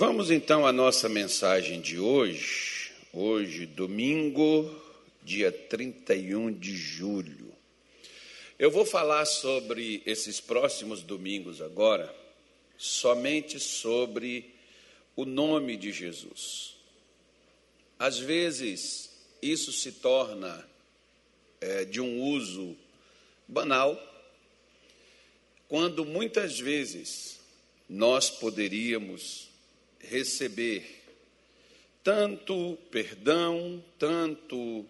Vamos então à nossa mensagem de hoje. Hoje, domingo, dia 31 de julho. Eu vou falar sobre esses próximos domingos agora, somente sobre o nome de Jesus. Às vezes, isso se torna é, de um uso banal, quando muitas vezes nós poderíamos receber tanto perdão, tanto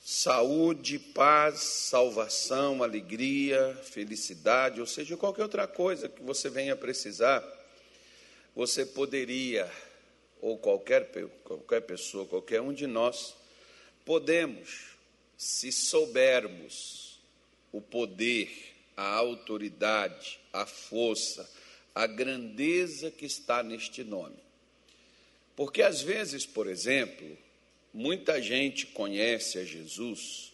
saúde, paz, salvação, alegria, felicidade, ou seja, qualquer outra coisa que você venha precisar, você poderia, ou qualquer, qualquer pessoa, qualquer um de nós, podemos, se soubermos o poder, a autoridade, a força, a grandeza que está neste nome. Porque às vezes, por exemplo, muita gente conhece a Jesus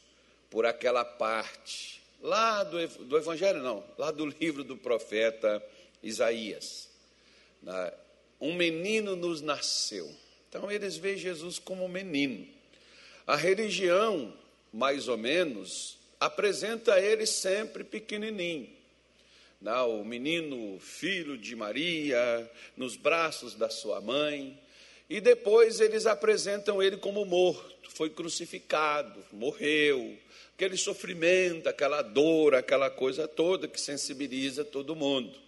por aquela parte, lá do, do Evangelho, não, lá do livro do profeta Isaías. Né? Um menino nos nasceu. Então eles veem Jesus como menino. A religião, mais ou menos, apresenta ele sempre pequenininho o menino filho de Maria, nos braços da sua mãe, e depois eles apresentam ele como morto, foi crucificado, morreu, aquele sofrimento, aquela dor, aquela coisa toda que sensibiliza todo mundo.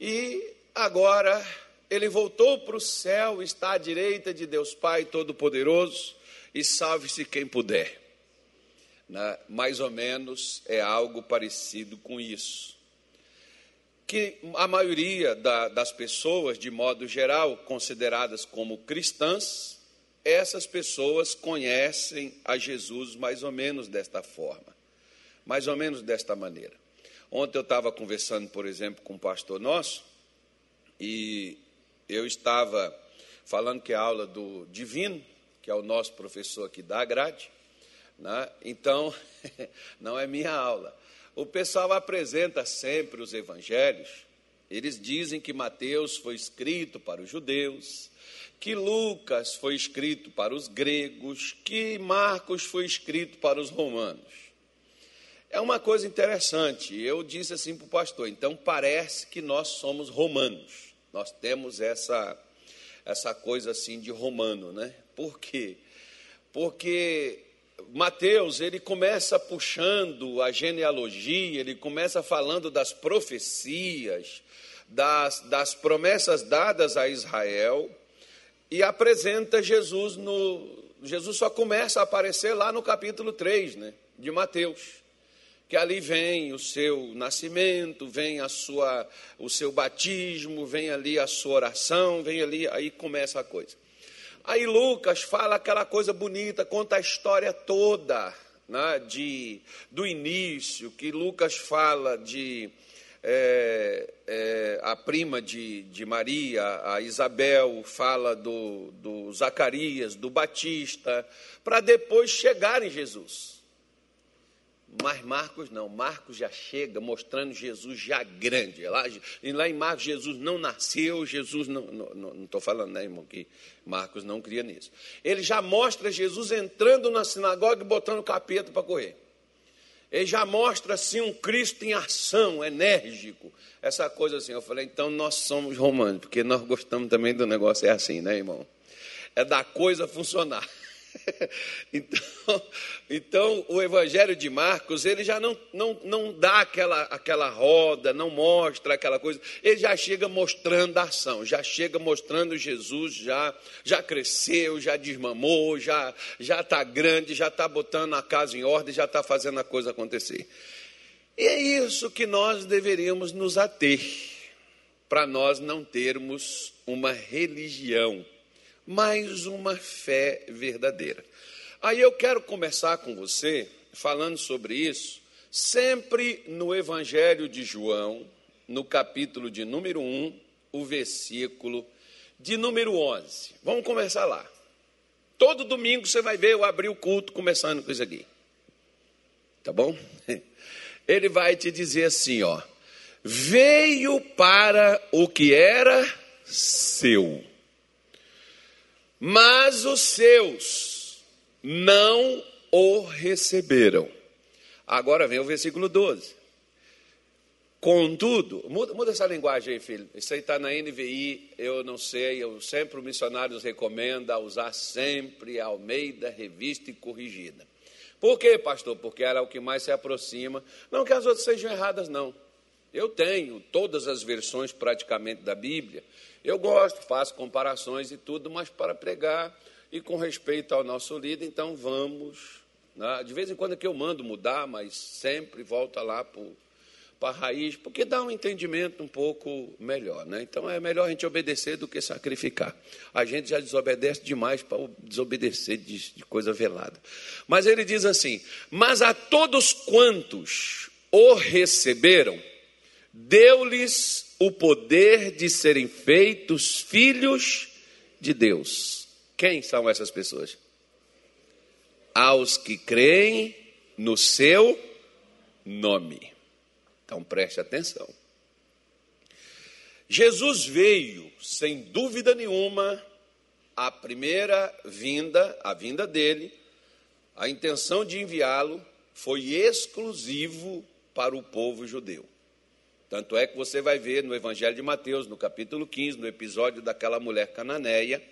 E agora ele voltou para o céu, está à direita de Deus Pai Todo-Poderoso, e salve-se quem puder. Mais ou menos é algo parecido com isso que a maioria da, das pessoas, de modo geral, consideradas como cristãs, essas pessoas conhecem a Jesus mais ou menos desta forma, mais ou menos desta maneira. Ontem eu estava conversando, por exemplo, com um pastor nosso, e eu estava falando que a aula do Divino, que é o nosso professor aqui da grade, né? então, não é minha aula, o pessoal apresenta sempre os evangelhos. Eles dizem que Mateus foi escrito para os judeus, que Lucas foi escrito para os gregos, que Marcos foi escrito para os romanos. É uma coisa interessante. Eu disse assim para o pastor: então parece que nós somos romanos. Nós temos essa, essa coisa assim de romano, né? Por quê? Porque Mateus, ele começa puxando a genealogia, ele começa falando das profecias, das, das promessas dadas a Israel, e apresenta Jesus no. Jesus só começa a aparecer lá no capítulo 3 né, de Mateus. Que ali vem o seu nascimento, vem a sua, o seu batismo, vem ali a sua oração, vem ali, aí começa a coisa. Aí Lucas fala aquela coisa bonita, conta a história toda né, de, do início, que Lucas fala de é, é, a prima de, de Maria, a Isabel, fala do, do Zacarias, do Batista, para depois chegar em Jesus. Mas Marcos não, Marcos já chega mostrando Jesus já grande. Lá, e lá em Marcos, Jesus não nasceu, Jesus não. Não estou falando, né, irmão, que Marcos não cria nisso. Ele já mostra Jesus entrando na sinagoga e botando o capeta para correr. Ele já mostra assim um Cristo em ação, enérgico, essa coisa assim. Eu falei, então nós somos romanos, porque nós gostamos também do negócio, é assim, né, irmão? É da coisa funcionar. então, então, o Evangelho de Marcos, ele já não, não, não dá aquela, aquela roda, não mostra aquela coisa, ele já chega mostrando a ação, já chega mostrando Jesus, já, já cresceu, já desmamou, já está grande, já está botando a casa em ordem, já está fazendo a coisa acontecer. E é isso que nós deveríamos nos ater, para nós não termos uma religião mais uma fé verdadeira. Aí eu quero começar com você falando sobre isso, sempre no Evangelho de João, no capítulo de número 1, o versículo de número 11. Vamos começar lá. Todo domingo você vai ver eu abrir o culto começando com isso aqui. Tá bom? Ele vai te dizer assim, ó: Veio para o que era seu. Mas os seus não o receberam. Agora vem o versículo 12. Contudo, muda, muda, essa linguagem aí, filho. Isso aí está na NVI, eu não sei, eu sempre, o missionários recomenda usar sempre a Almeida, revista e corrigida. Por quê, pastor? Porque ela é o que mais se aproxima. Não que as outras sejam erradas, não. Eu tenho todas as versões praticamente da Bíblia. Eu gosto, faço comparações e tudo, mas para pregar e com respeito ao nosso líder, então vamos. Né? De vez em quando é que eu mando mudar, mas sempre volta lá para a raiz, porque dá um entendimento um pouco melhor. Né? Então é melhor a gente obedecer do que sacrificar. A gente já desobedece demais para desobedecer de, de coisa velada. Mas ele diz assim: Mas a todos quantos o receberam, deu-lhes o poder de serem feitos filhos de Deus. Quem são essas pessoas? Aos que creem no seu nome. Então preste atenção. Jesus veio, sem dúvida nenhuma, a primeira vinda, a vinda dele, a intenção de enviá-lo foi exclusivo para o povo judeu. Tanto é que você vai ver no Evangelho de Mateus, no capítulo 15, no episódio daquela mulher cananeia,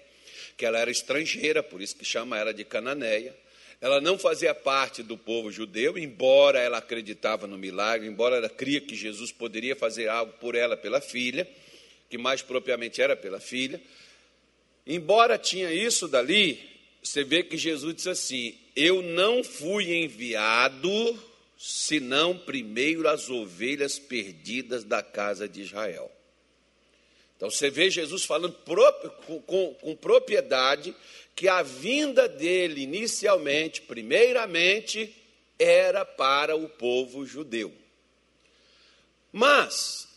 que ela era estrangeira, por isso que chama ela de cananeia. Ela não fazia parte do povo judeu, embora ela acreditava no milagre, embora ela cria que Jesus poderia fazer algo por ela pela filha, que mais propriamente era pela filha. Embora tinha isso dali, você vê que Jesus disse assim: Eu não fui enviado senão primeiro as ovelhas perdidas da casa de Israel. Então você vê Jesus falando com, propriedade que a vinda dele inicialmente, primeiramente, era para o povo judeu. Mas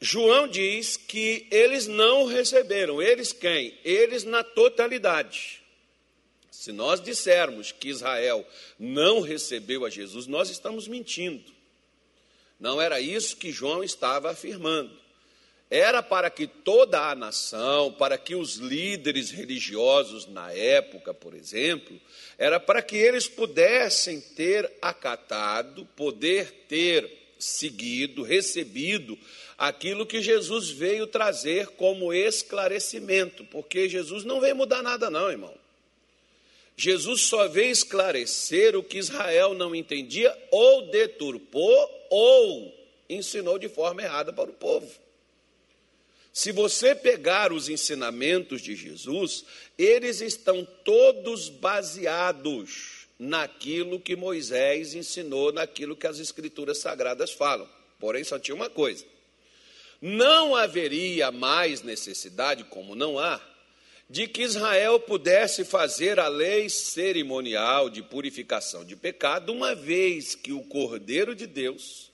João diz que eles não receberam. Eles quem? Eles na totalidade. Se nós dissermos que Israel não recebeu a Jesus, nós estamos mentindo. Não era isso que João estava afirmando era para que toda a nação, para que os líderes religiosos na época, por exemplo, era para que eles pudessem ter acatado, poder ter seguido, recebido aquilo que Jesus veio trazer como esclarecimento, porque Jesus não veio mudar nada, não, irmão. Jesus só veio esclarecer o que Israel não entendia, ou deturpou, ou ensinou de forma errada para o povo. Se você pegar os ensinamentos de Jesus, eles estão todos baseados naquilo que Moisés ensinou, naquilo que as Escrituras Sagradas falam. Porém, só tinha uma coisa: não haveria mais necessidade, como não há, de que Israel pudesse fazer a lei cerimonial de purificação de pecado, uma vez que o Cordeiro de Deus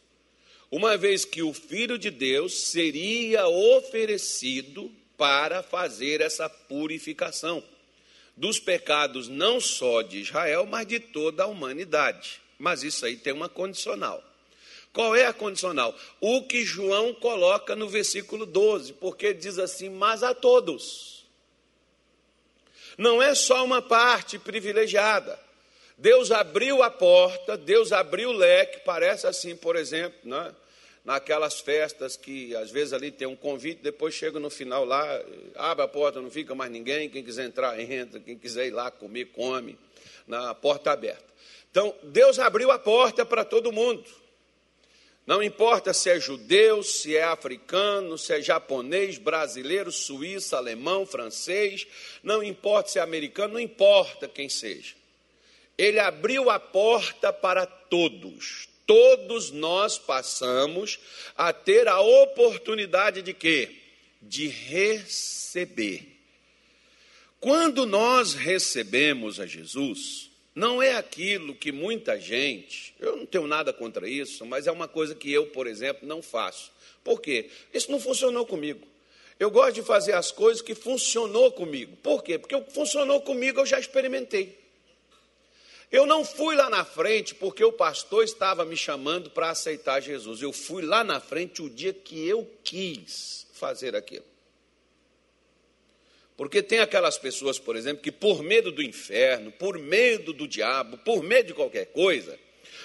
uma vez que o Filho de Deus seria oferecido para fazer essa purificação dos pecados não só de Israel, mas de toda a humanidade. Mas isso aí tem uma condicional. Qual é a condicional? O que João coloca no versículo 12, porque diz assim: Mas a todos. Não é só uma parte privilegiada. Deus abriu a porta, Deus abriu o leque, parece assim, por exemplo, né? naquelas festas que às vezes ali tem um convite, depois chega no final lá, abre a porta, não fica mais ninguém, quem quiser entrar, entra, quem quiser ir lá comer, come, na porta aberta. Então, Deus abriu a porta para todo mundo. Não importa se é judeu, se é africano, se é japonês, brasileiro, suíço, alemão, francês, não importa se é americano, não importa quem seja. Ele abriu a porta para todos. Todos nós passamos a ter a oportunidade de quê? De receber. Quando nós recebemos a Jesus, não é aquilo que muita gente, eu não tenho nada contra isso, mas é uma coisa que eu, por exemplo, não faço. Por quê? Isso não funcionou comigo. Eu gosto de fazer as coisas que funcionou comigo. Por quê? Porque o que funcionou comigo eu já experimentei. Eu não fui lá na frente porque o pastor estava me chamando para aceitar Jesus. Eu fui lá na frente o dia que eu quis fazer aquilo. Porque tem aquelas pessoas, por exemplo, que por medo do inferno, por medo do diabo, por medo de qualquer coisa,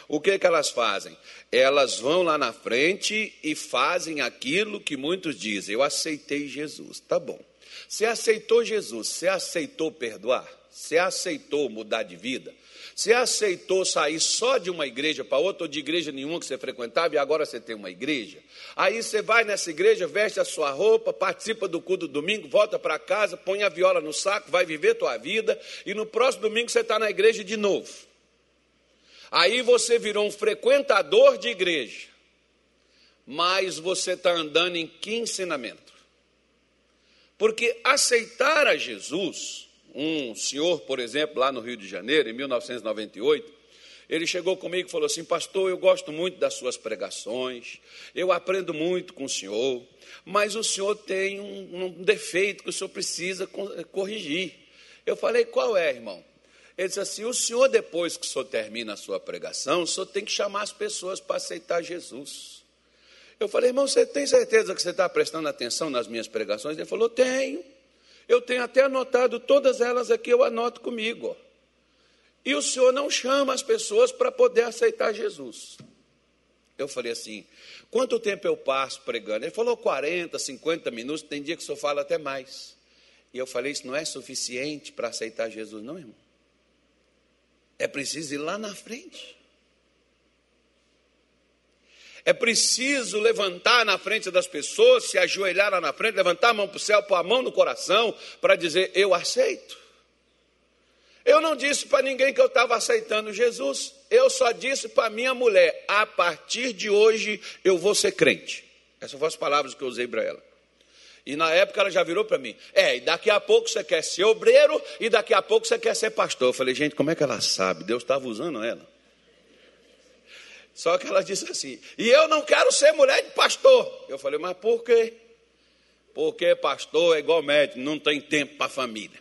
o que, que elas fazem? Elas vão lá na frente e fazem aquilo que muitos dizem: Eu aceitei Jesus. Tá bom. Você aceitou Jesus, você aceitou perdoar, você aceitou mudar de vida, você aceitou sair só de uma igreja para outra, ou de igreja nenhuma que você frequentava, e agora você tem uma igreja. Aí você vai nessa igreja, veste a sua roupa, participa do culto do domingo, volta para casa, põe a viola no saco, vai viver tua vida, e no próximo domingo você está na igreja de novo. Aí você virou um frequentador de igreja, mas você está andando em que ensinamento? Porque aceitar a Jesus um senhor, por exemplo, lá no Rio de Janeiro, em 1998, ele chegou comigo e falou assim: Pastor, eu gosto muito das suas pregações, eu aprendo muito com o senhor, mas o senhor tem um, um defeito que o senhor precisa corrigir. Eu falei: Qual é, irmão? Ele disse assim: O senhor, depois que o senhor termina a sua pregação, o senhor tem que chamar as pessoas para aceitar Jesus. Eu falei, irmão, você tem certeza que você está prestando atenção nas minhas pregações? Ele falou: Tenho. Eu tenho até anotado todas elas aqui, eu anoto comigo. E o senhor não chama as pessoas para poder aceitar Jesus. Eu falei assim: quanto tempo eu passo pregando? Ele falou 40, 50 minutos, tem dia que o senhor fala até mais. E eu falei: isso não é suficiente para aceitar Jesus, não, irmão. É preciso ir lá na frente. É preciso levantar na frente das pessoas, se ajoelhar lá na frente, levantar a mão para o céu, pôr a mão no coração, para dizer: Eu aceito. Eu não disse para ninguém que eu estava aceitando Jesus, eu só disse para minha mulher: A partir de hoje eu vou ser crente. Essas foram as palavras que eu usei para ela. E na época ela já virou para mim: É, e daqui a pouco você quer ser obreiro, e daqui a pouco você quer ser pastor. Eu falei: Gente, como é que ela sabe? Deus estava usando ela. Só que ela disse assim: E eu não quero ser mulher de pastor. Eu falei: Mas por quê? Porque pastor é igual médico, não tem tempo para a família.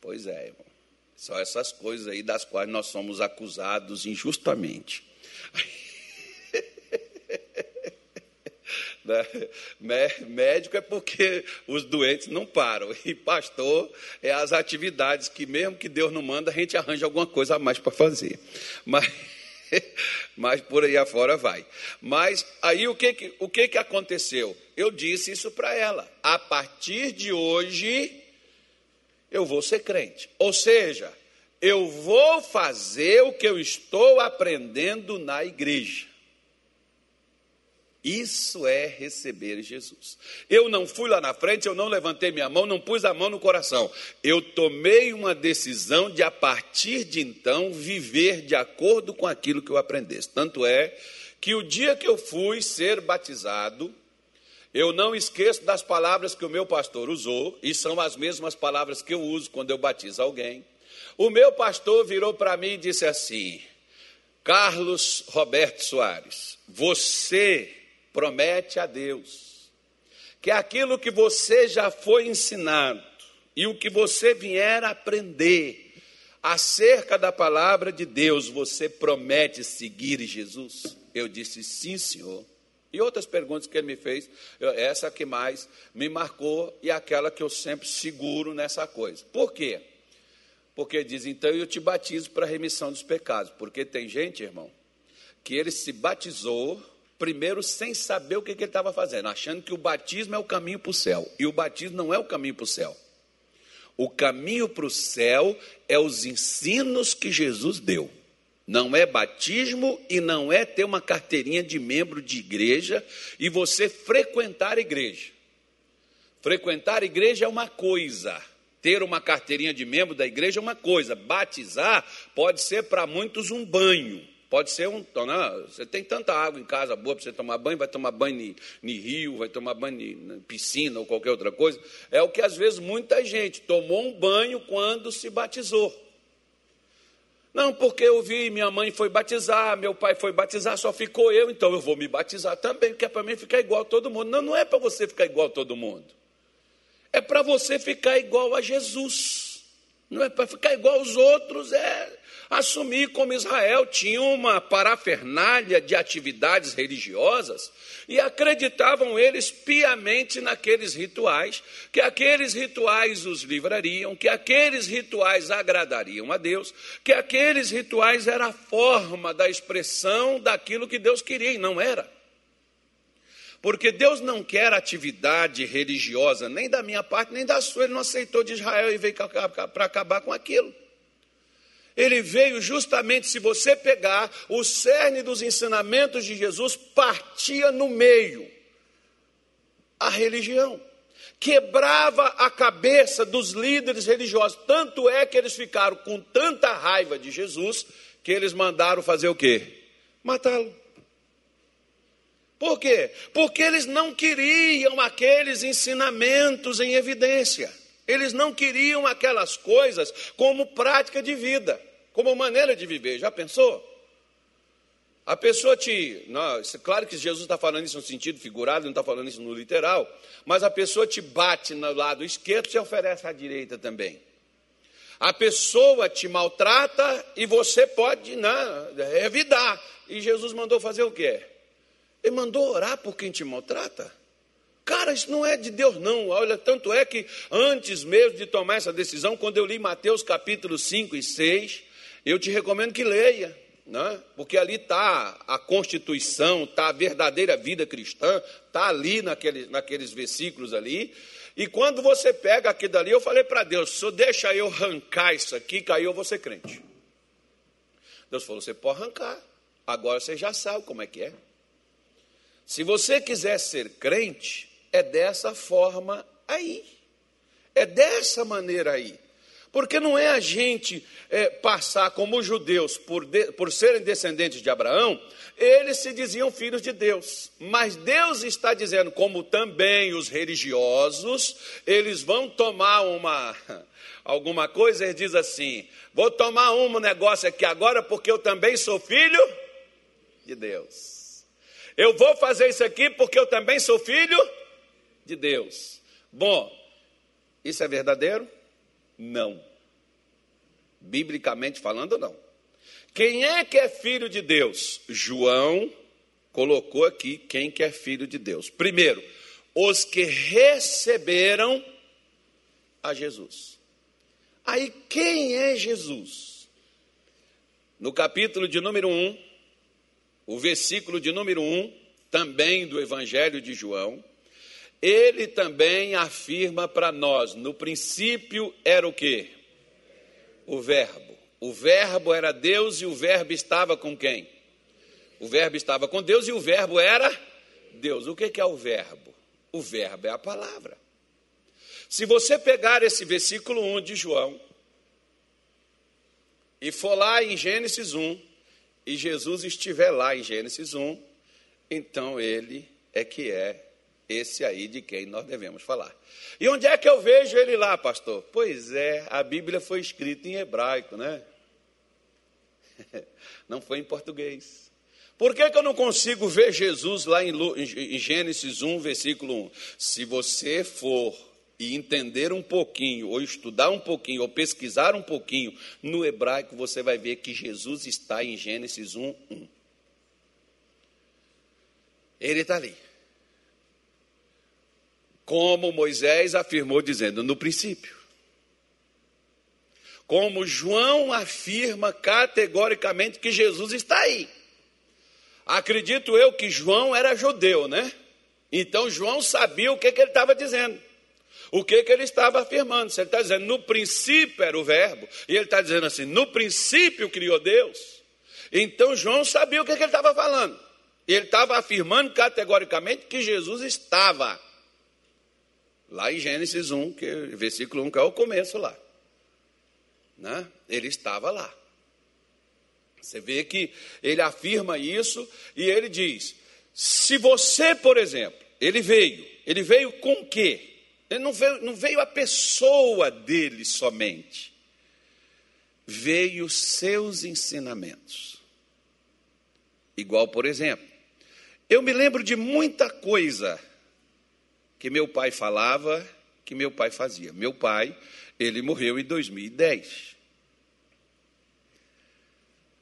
Pois é, irmão. São essas coisas aí das quais nós somos acusados injustamente. Né? Médico é porque os doentes não param. E pastor é as atividades que, mesmo que Deus não manda, a gente arranja alguma coisa a mais para fazer. Mas, mas por aí afora vai. Mas aí o que, que, o que, que aconteceu? Eu disse isso para ela. A partir de hoje, eu vou ser crente. Ou seja, eu vou fazer o que eu estou aprendendo na igreja. Isso é receber Jesus. Eu não fui lá na frente, eu não levantei minha mão, não pus a mão no coração. Eu tomei uma decisão de, a partir de então, viver de acordo com aquilo que eu aprendesse. Tanto é que o dia que eu fui ser batizado, eu não esqueço das palavras que o meu pastor usou, e são as mesmas palavras que eu uso quando eu batizo alguém. O meu pastor virou para mim e disse assim: Carlos Roberto Soares, você promete a Deus que aquilo que você já foi ensinado e o que você vier aprender acerca da palavra de Deus, você promete seguir Jesus? Eu disse sim, senhor. E outras perguntas que ele me fez, essa que mais me marcou e aquela que eu sempre seguro nessa coisa. Por quê? Porque diz, então eu te batizo para a remissão dos pecados. Porque tem gente, irmão, que ele se batizou primeiro sem saber o que, que ele estava fazendo, achando que o batismo é o caminho para o céu. E o batismo não é o caminho para o céu. O caminho para o céu é os ensinos que Jesus deu. Não é batismo e não é ter uma carteirinha de membro de igreja e você frequentar a igreja. Frequentar a igreja é uma coisa, ter uma carteirinha de membro da igreja é uma coisa, batizar pode ser para muitos um banho. Pode ser um. Não, você tem tanta água em casa boa para você tomar banho, vai tomar banho em rio, vai tomar banho em piscina ou qualquer outra coisa. É o que às vezes muita gente tomou um banho quando se batizou. Não, porque eu vi, minha mãe foi batizar, meu pai foi batizar, só ficou eu, então eu vou me batizar também, porque é para mim ficar igual a todo mundo. Não, não é para você ficar igual a todo mundo. É para você ficar igual a Jesus. Não é para ficar igual aos outros, é assumir como Israel tinha uma parafernália de atividades religiosas e acreditavam eles piamente naqueles rituais, que aqueles rituais os livrariam, que aqueles rituais agradariam a Deus, que aqueles rituais era a forma da expressão daquilo que Deus queria e não era. Porque Deus não quer atividade religiosa, nem da minha parte, nem da sua. Ele não aceitou de Israel e veio para acabar com aquilo. Ele veio justamente, se você pegar o cerne dos ensinamentos de Jesus, partia no meio a religião. Quebrava a cabeça dos líderes religiosos. Tanto é que eles ficaram com tanta raiva de Jesus que eles mandaram fazer o quê? Matá-lo. Por quê? Porque eles não queriam aqueles ensinamentos em evidência. Eles não queriam aquelas coisas como prática de vida, como maneira de viver. Já pensou? A pessoa te. Não, claro que Jesus está falando isso no sentido figurado, não está falando isso no literal, mas a pessoa te bate no lado esquerdo e oferece à direita também. A pessoa te maltrata e você pode não, revidar. E Jesus mandou fazer o quê? Ele mandou orar por quem te maltrata. Cara, isso não é de Deus, não. Olha, tanto é que antes mesmo de tomar essa decisão, quando eu li Mateus capítulo 5 e 6, eu te recomendo que leia, né? porque ali está a constituição, está a verdadeira vida cristã, está ali naquele, naqueles versículos ali. E quando você pega aquilo dali, eu falei para Deus: se deixa eu arrancar isso aqui, que aí eu vou ser crente. Deus falou: você pode arrancar, agora você já sabe como é que é. Se você quiser ser crente, é dessa forma aí. É dessa maneira aí. Porque não é a gente é, passar como os judeus, por, de, por serem descendentes de Abraão, eles se diziam filhos de Deus. Mas Deus está dizendo, como também os religiosos, eles vão tomar uma alguma coisa, ele diz assim: vou tomar um negócio aqui agora, porque eu também sou filho de Deus. Eu vou fazer isso aqui porque eu também sou filho de Deus. Bom, isso é verdadeiro? Não. Biblicamente falando, não. Quem é que é filho de Deus? João colocou aqui quem que é filho de Deus. Primeiro, os que receberam a Jesus. Aí, quem é Jesus? No capítulo de número 1, o versículo de número 1, também do Evangelho de João, ele também afirma para nós, no princípio era o quê? O verbo. O verbo era Deus e o verbo estava com quem? O verbo estava com Deus e o verbo era Deus. O que é o verbo? O verbo é a palavra. Se você pegar esse versículo 1 de João e for lá em Gênesis 1, e Jesus estiver lá em Gênesis 1, então ele é que é esse aí de quem nós devemos falar. E onde é que eu vejo ele lá, pastor? Pois é, a Bíblia foi escrita em hebraico, né? Não foi em português. Por que, que eu não consigo ver Jesus lá em, em Gênesis 1, versículo 1? Se você for e entender um pouquinho, ou estudar um pouquinho, ou pesquisar um pouquinho no hebraico, você vai ver que Jesus está em Gênesis 1, 1. Ele está ali. Como Moisés afirmou, dizendo, no princípio. Como João afirma categoricamente que Jesus está aí. Acredito eu que João era judeu, né? Então João sabia o que, que ele estava dizendo. O que, que ele estava afirmando? Se ele está dizendo, no princípio era o verbo, e ele está dizendo assim, no princípio criou Deus. Então João sabia o que, que ele estava falando. Ele estava afirmando categoricamente que Jesus estava. Lá em Gênesis 1, que, versículo 1, que é o começo lá. Né? Ele estava lá. Você vê que ele afirma isso e ele diz: se você, por exemplo, ele veio, ele veio com o quê? Ele não veio, não veio a pessoa dele somente, veio seus ensinamentos. Igual, por exemplo, eu me lembro de muita coisa que meu pai falava que meu pai fazia. Meu pai, ele morreu em 2010.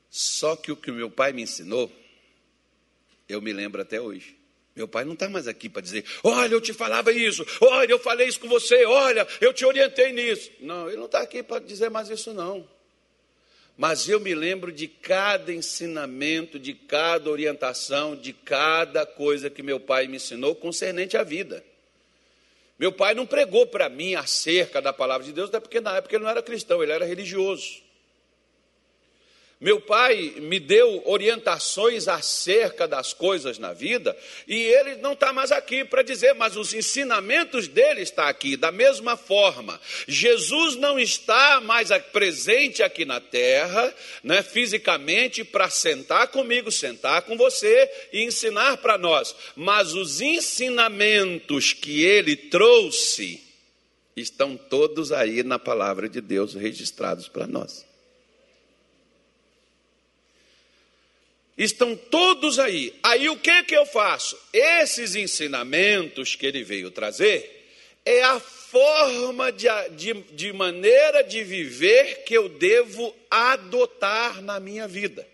Só que o que meu pai me ensinou, eu me lembro até hoje. Meu pai não está mais aqui para dizer, olha, eu te falava isso, olha, eu falei isso com você, olha, eu te orientei nisso. Não, ele não está aqui para dizer mais isso, não. Mas eu me lembro de cada ensinamento, de cada orientação, de cada coisa que meu pai me ensinou concernente à vida. Meu pai não pregou para mim acerca da palavra de Deus, até porque na época ele não era cristão, ele era religioso. Meu pai me deu orientações acerca das coisas na vida e ele não está mais aqui para dizer, mas os ensinamentos dele estão aqui. Da mesma forma, Jesus não está mais presente aqui na terra, né, fisicamente, para sentar comigo, sentar com você e ensinar para nós. Mas os ensinamentos que ele trouxe estão todos aí na palavra de Deus registrados para nós. Estão todos aí. Aí o que que eu faço? Esses ensinamentos que ele veio trazer é a forma de, de, de maneira de viver que eu devo adotar na minha vida.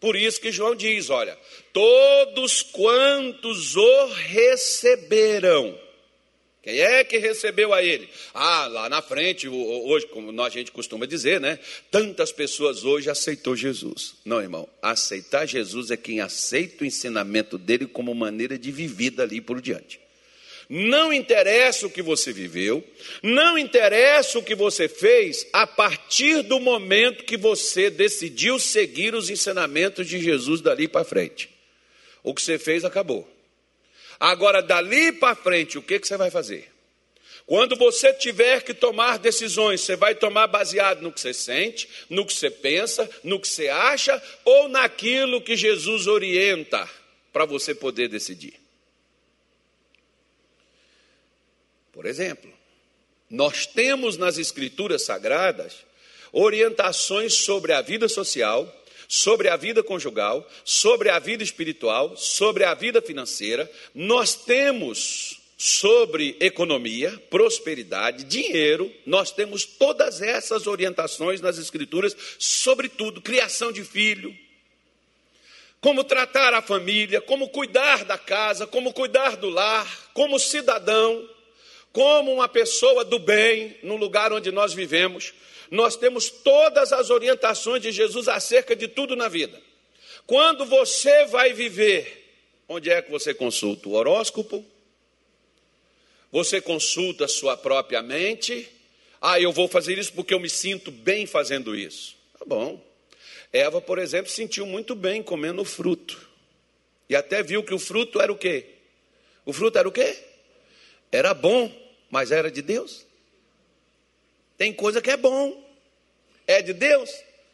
Por isso que João diz: olha, todos quantos o receberam, quem é que recebeu a ele? Ah, lá na frente, hoje, como a gente costuma dizer, né? Tantas pessoas hoje aceitou Jesus. Não, irmão, aceitar Jesus é quem aceita o ensinamento dele como maneira de viver dali por diante. Não interessa o que você viveu, não interessa o que você fez a partir do momento que você decidiu seguir os ensinamentos de Jesus dali para frente. O que você fez acabou. Agora, dali para frente, o que, que você vai fazer? Quando você tiver que tomar decisões, você vai tomar baseado no que você sente, no que você pensa, no que você acha ou naquilo que Jesus orienta para você poder decidir. Por exemplo, nós temos nas Escrituras Sagradas orientações sobre a vida social, sobre a vida conjugal, sobre a vida espiritual, sobre a vida financeira. Nós temos sobre economia, prosperidade, dinheiro, nós temos todas essas orientações nas Escrituras, sobretudo criação de filho, como tratar a família, como cuidar da casa, como cuidar do lar, como cidadão, como uma pessoa do bem no lugar onde nós vivemos nós temos todas as orientações de Jesus acerca de tudo na vida. Quando você vai viver, onde é que você consulta? O horóscopo? Você consulta sua própria mente? Ah, eu vou fazer isso porque eu me sinto bem fazendo isso. Tá bom. Eva, por exemplo, sentiu muito bem comendo o fruto. E até viu que o fruto era o quê? O fruto era o quê? Era bom, mas era de Deus. Tem coisa que é bom. É de Deus?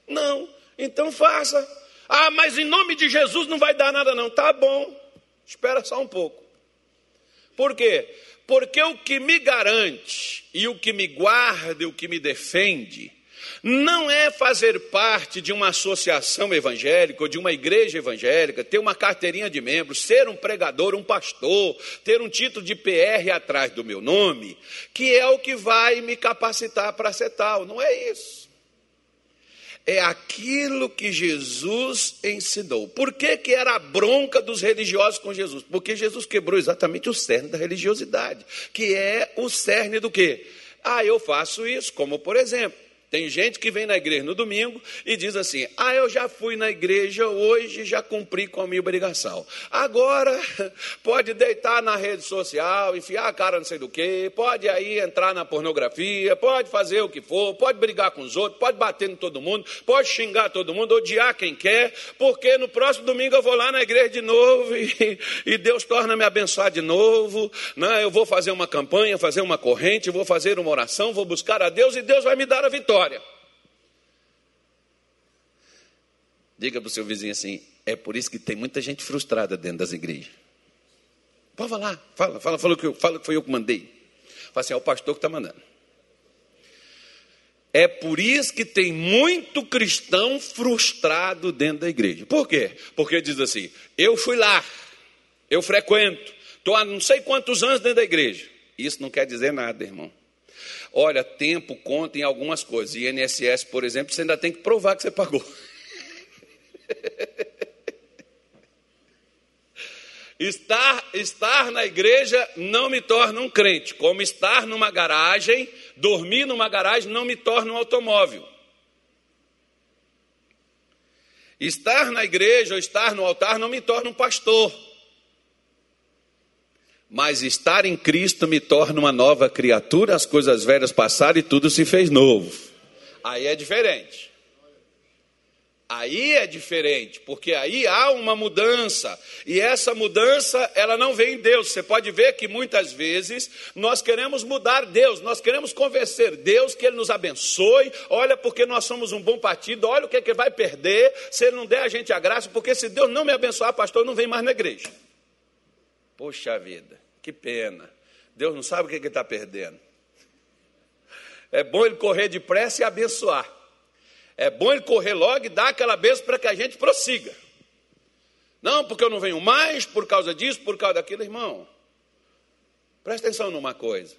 Não. Então faça. Ah, mas em nome de Jesus não vai dar nada, não. Tá bom. Espera só um pouco. Por quê? Porque o que me garante e o que me guarda e o que me defende não é fazer parte de uma associação evangélica ou de uma igreja evangélica, ter uma carteirinha de membro, ser um pregador, um pastor, ter um título de PR atrás do meu nome, que é o que vai me capacitar para ser tal. Não é isso. É aquilo que Jesus ensinou. Por que, que era a bronca dos religiosos com Jesus? Porque Jesus quebrou exatamente o cerne da religiosidade, que é o cerne do quê? Ah, eu faço isso, como por exemplo, tem gente que vem na igreja no domingo e diz assim: Ah, eu já fui na igreja hoje, já cumpri com a minha obrigação. Agora pode deitar na rede social, enfiar a cara não sei do que, pode aí entrar na pornografia, pode fazer o que for, pode brigar com os outros, pode bater em todo mundo, pode xingar todo mundo, odiar quem quer, porque no próximo domingo eu vou lá na igreja de novo e, e Deus torna me abençoar de novo. Né? Eu vou fazer uma campanha, fazer uma corrente, vou fazer uma oração, vou buscar a Deus e Deus vai me dar a vitória vitória. Diga para o seu vizinho assim: é por isso que tem muita gente frustrada dentro das igrejas. Pode falar, fala, fala, fala que, fala que foi eu que mandei. Fala assim: é o pastor que está mandando. É por isso que tem muito cristão frustrado dentro da igreja. Por quê? Porque diz assim: eu fui lá, eu frequento, estou há não sei quantos anos dentro da igreja. Isso não quer dizer nada, irmão. Olha, tempo conta em algumas coisas. INSS, por exemplo, você ainda tem que provar que você pagou. Estar, estar na igreja não me torna um crente, como estar numa garagem, dormir numa garagem não me torna um automóvel. Estar na igreja ou estar no altar não me torna um pastor. Mas estar em Cristo me torna uma nova criatura, as coisas velhas passaram e tudo se fez novo. Aí é diferente. Aí é diferente, porque aí há uma mudança, e essa mudança, ela não vem em Deus. Você pode ver que muitas vezes nós queremos mudar Deus, nós queremos convencer Deus que Ele nos abençoe. Olha, porque nós somos um bom partido, olha o que, é que vai perder se Ele não der a gente a graça, porque se Deus não me abençoar, pastor, não vem mais na igreja. Poxa vida, que pena. Deus não sabe o que, ele está perdendo. É bom ele correr depressa e abençoar. É bom ele correr logo e dar aquela bênção para que a gente prossiga. Não, porque eu não venho mais por causa disso, por causa daquilo, irmão. Presta atenção numa coisa.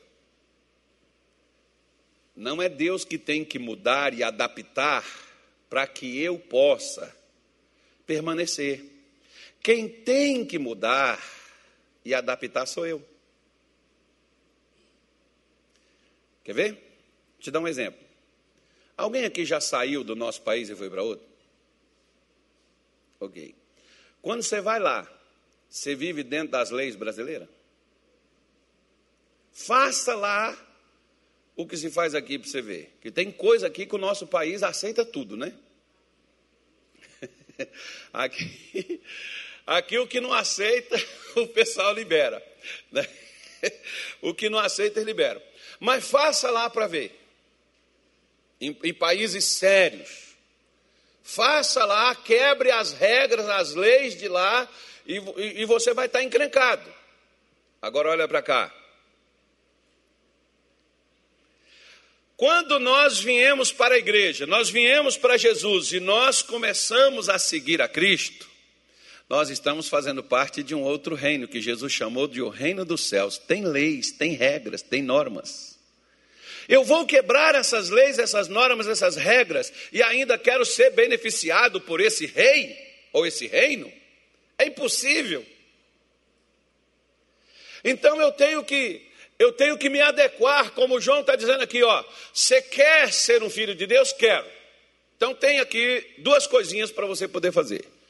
Não é Deus que tem que mudar e adaptar para que eu possa permanecer. Quem tem que mudar e adaptar sou eu. Quer ver? Te dar um exemplo. Alguém aqui já saiu do nosso país e foi para outro? Ok. Quando você vai lá, você vive dentro das leis brasileiras? Faça lá o que se faz aqui para você ver. Que tem coisa aqui que o nosso país aceita tudo, né? Aqui, aqui o que não aceita, o pessoal libera. Né? O que não aceita, eles liberam. Mas faça lá para ver em, em países sérios. Faça lá, quebre as regras, as leis de lá, e, e, e você vai estar encrencado. Agora olha para cá. Quando nós viemos para a igreja, nós viemos para Jesus e nós começamos a seguir a Cristo, nós estamos fazendo parte de um outro reino que Jesus chamou de o reino dos céus. Tem leis, tem regras, tem normas. Eu vou quebrar essas leis, essas normas, essas regras e ainda quero ser beneficiado por esse rei ou esse reino? É impossível. Então eu tenho que eu tenho que me adequar, como João está dizendo aqui, ó. Você quer ser um filho de Deus? Quero. Então tem aqui duas coisinhas para você poder fazer.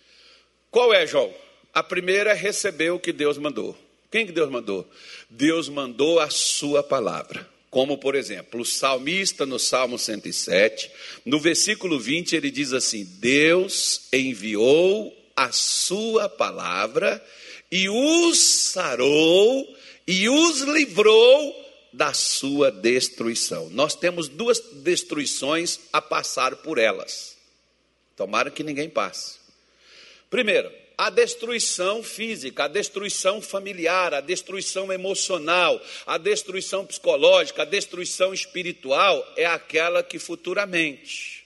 Qual é, João? A primeira é receber o que Deus mandou. Quem que Deus mandou? Deus mandou a sua palavra. Como, por exemplo, o salmista no Salmo 107, no versículo 20, ele diz assim: Deus enviou a sua palavra e os sarou e os livrou da sua destruição. Nós temos duas destruições a passar por elas. Tomara que ninguém passe. Primeiro, a destruição física, a destruição familiar, a destruição emocional, a destruição psicológica, a destruição espiritual é aquela que futuramente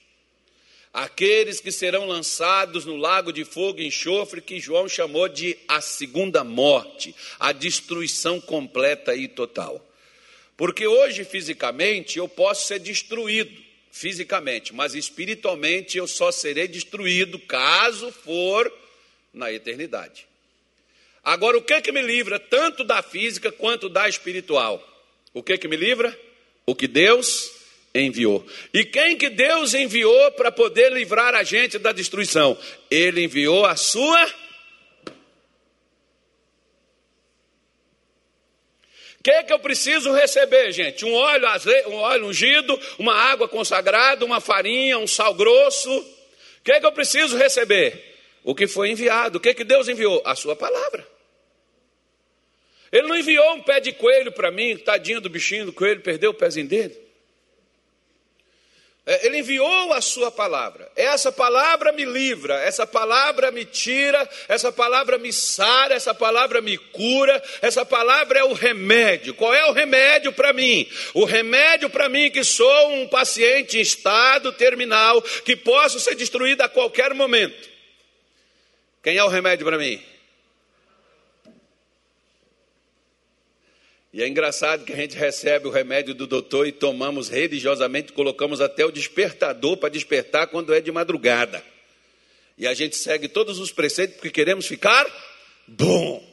aqueles que serão lançados no lago de fogo e enxofre, que João chamou de a segunda morte, a destruição completa e total. Porque hoje, fisicamente, eu posso ser destruído, fisicamente, mas espiritualmente eu só serei destruído caso for na eternidade. Agora, o que que me livra tanto da física quanto da espiritual? O que que me livra? O que Deus enviou. E quem que Deus enviou para poder livrar a gente da destruição? Ele enviou a sua que, que eu preciso receber, gente? Um óleo, um óleo ungido, uma água consagrada, uma farinha, um sal grosso. O que, que eu preciso receber? o que foi enviado. O que, que Deus enviou? A sua palavra. Ele não enviou um pé de coelho para mim, tadinho do bichinho do coelho, perdeu o pezinho dele. É, ele enviou a sua palavra. Essa palavra me livra, essa palavra me tira, essa palavra me sara, essa palavra me cura, essa palavra é o remédio. Qual é o remédio para mim? O remédio para mim que sou um paciente em estado terminal, que posso ser destruído a qualquer momento. Quem é o remédio para mim? E é engraçado que a gente recebe o remédio do doutor e tomamos religiosamente, colocamos até o despertador para despertar quando é de madrugada. E a gente segue todos os preceitos porque queremos ficar bom.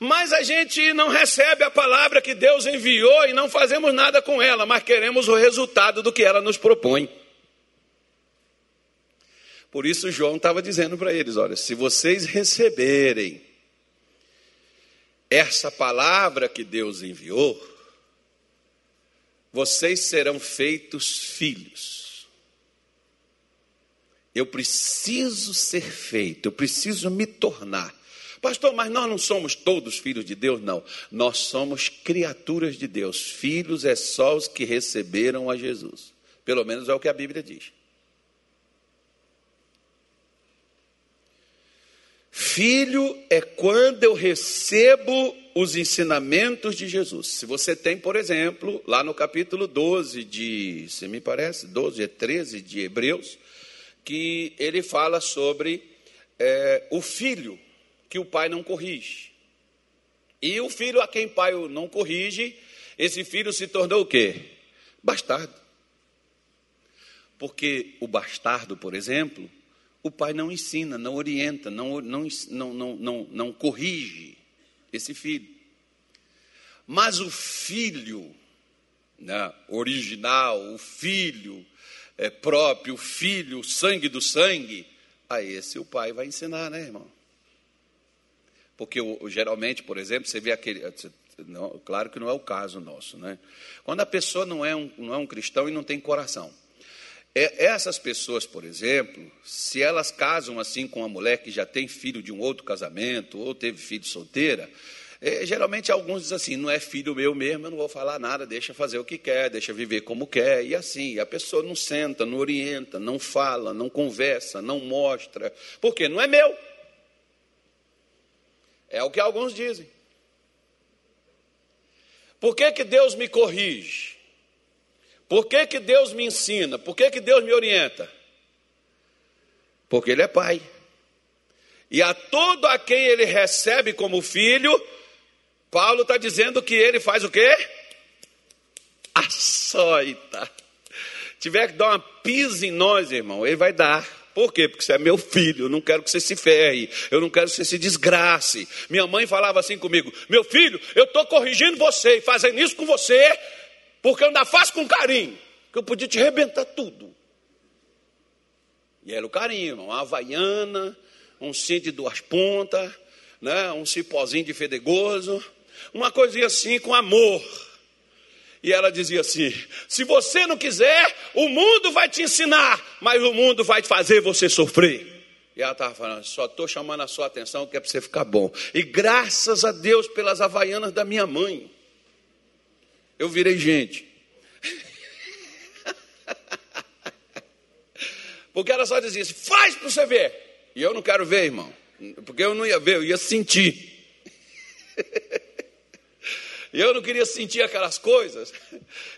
Mas a gente não recebe a palavra que Deus enviou e não fazemos nada com ela, mas queremos o resultado do que ela nos propõe. Por isso João estava dizendo para eles: olha, se vocês receberem essa palavra que Deus enviou, vocês serão feitos filhos. Eu preciso ser feito, eu preciso me tornar. Pastor, mas nós não somos todos filhos de Deus? Não. Nós somos criaturas de Deus. Filhos é só os que receberam a Jesus. Pelo menos é o que a Bíblia diz. Filho é quando eu recebo os ensinamentos de Jesus. Se você tem, por exemplo, lá no capítulo 12 de, se me parece, 12 e 13 de Hebreus, que ele fala sobre é, o filho que o pai não corrige. E o filho a quem o pai não corrige, esse filho se tornou o quê? Bastardo. Porque o bastardo, por exemplo, o pai não ensina, não orienta, não, não, não, não, não, corrige esse filho. Mas o filho né, original, o filho é, próprio, o filho, o sangue do sangue, a esse o pai vai ensinar, né, irmão? Porque geralmente, por exemplo, você vê aquele. Não, claro que não é o caso nosso, né? Quando a pessoa não é um, não é um cristão e não tem coração. É, essas pessoas, por exemplo, se elas casam assim com uma mulher que já tem filho de um outro casamento, ou teve filho solteira, é, geralmente alguns dizem assim: não é filho meu mesmo, eu não vou falar nada, deixa fazer o que quer, deixa viver como quer, e assim. A pessoa não senta, não orienta, não fala, não conversa, não mostra. Por quê? Não é meu. É o que alguns dizem. Por que, que Deus me corrige? Por que, que Deus me ensina? Por que, que Deus me orienta? Porque Ele é Pai. E a todo a quem Ele recebe como filho, Paulo está dizendo que Ele faz o quê? Açoita. Tiver que dar uma pisa em nós, irmão, Ele vai dar. Por quê? Porque você é meu filho, eu não quero que você se ferre, eu não quero que você se desgrace. Minha mãe falava assim comigo: Meu filho, eu estou corrigindo você e fazendo isso com você, porque eu ainda faço com carinho, que eu podia te arrebentar tudo. E era o carinho, uma havaiana, um cinto de duas pontas, né, um cipózinho de fedegoso, uma coisinha assim com amor. E ela dizia assim: se você não quiser, o mundo vai te ensinar, mas o mundo vai fazer você sofrer. E ela estava falando: só estou chamando a sua atenção que é para você ficar bom. E graças a Deus pelas havaianas da minha mãe, eu virei gente. Porque ela só dizia assim: faz para você ver. E eu não quero ver, irmão. Porque eu não ia ver, eu ia sentir. E eu não queria sentir aquelas coisas.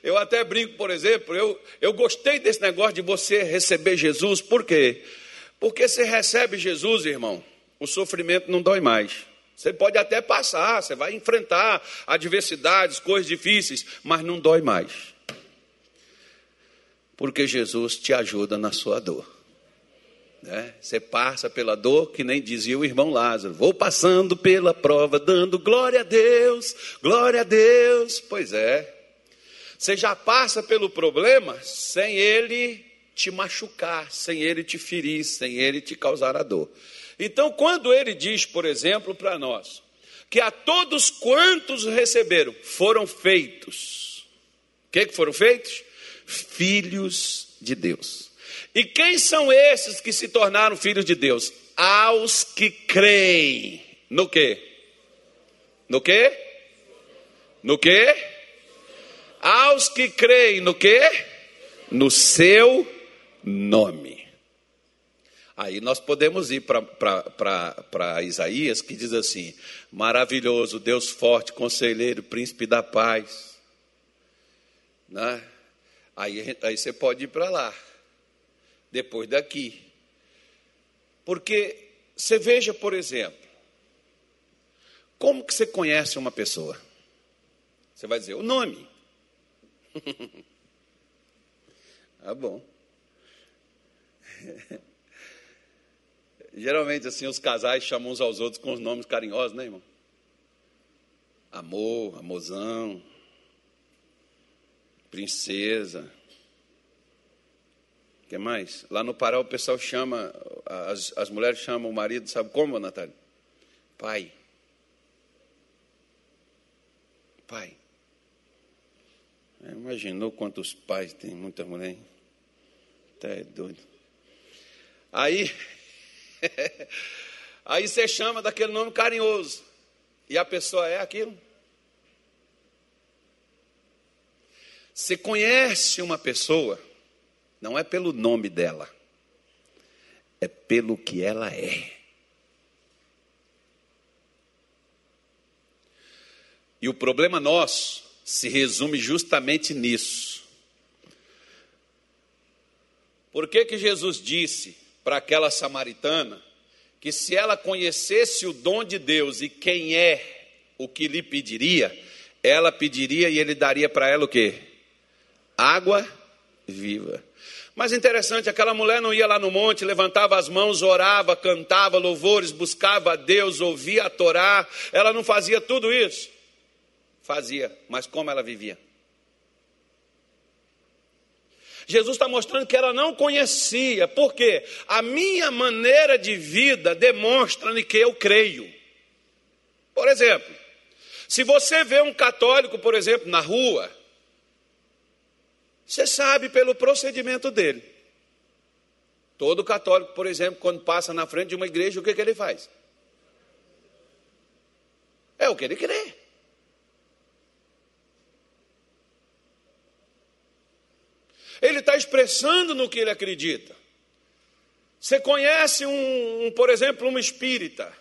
Eu até brinco, por exemplo, eu, eu gostei desse negócio de você receber Jesus, por quê? Porque você recebe Jesus, irmão, o sofrimento não dói mais. Você pode até passar, você vai enfrentar adversidades, coisas difíceis, mas não dói mais. Porque Jesus te ajuda na sua dor. Né? Você passa pela dor, que nem dizia o irmão Lázaro. Vou passando pela prova, dando glória a Deus, glória a Deus. Pois é. Você já passa pelo problema sem ele te machucar, sem ele te ferir, sem ele te causar a dor. Então, quando ele diz, por exemplo, para nós, que a todos quantos receberam foram feitos, o que, que foram feitos? Filhos de Deus. E quem são esses que se tornaram filhos de Deus? Aos que creem. No quê? No quê? No quê? Aos que creem no quê? No seu nome. Aí nós podemos ir para Isaías, que diz assim: maravilhoso, Deus forte, conselheiro, príncipe da paz. Né? Aí, aí você pode ir para lá depois daqui. Porque você veja, por exemplo, como que você conhece uma pessoa? Você vai dizer o nome. ah, bom. Geralmente, assim, os casais chamam uns aos outros com os nomes carinhosos, né, irmão? Amor, amorzão, princesa. O que mais? Lá no Pará o pessoal chama, as, as mulheres chamam o marido, sabe como, Natália? Pai. Pai. Imaginou quantos pais tem muita mulher? Tá é doido. Aí, aí você chama daquele nome carinhoso. E a pessoa é aquilo. Você conhece uma pessoa, não é pelo nome dela, é pelo que ela é. E o problema nosso se resume justamente nisso. Por que, que Jesus disse para aquela samaritana que se ela conhecesse o dom de Deus e quem é o que lhe pediria, ela pediria e ele daria para ela o quê? Água viva. Mas interessante, aquela mulher não ia lá no monte, levantava as mãos, orava, cantava louvores, buscava a Deus, ouvia a Torá, ela não fazia tudo isso. Fazia, mas como ela vivia? Jesus está mostrando que ela não conhecia, porque a minha maneira de vida demonstra-me que eu creio. Por exemplo, se você vê um católico, por exemplo, na rua, você sabe pelo procedimento dele. Todo católico, por exemplo, quando passa na frente de uma igreja, o que, que ele faz? É o que ele crê. Ele está expressando no que ele acredita. Você conhece um, um, por exemplo, um espírita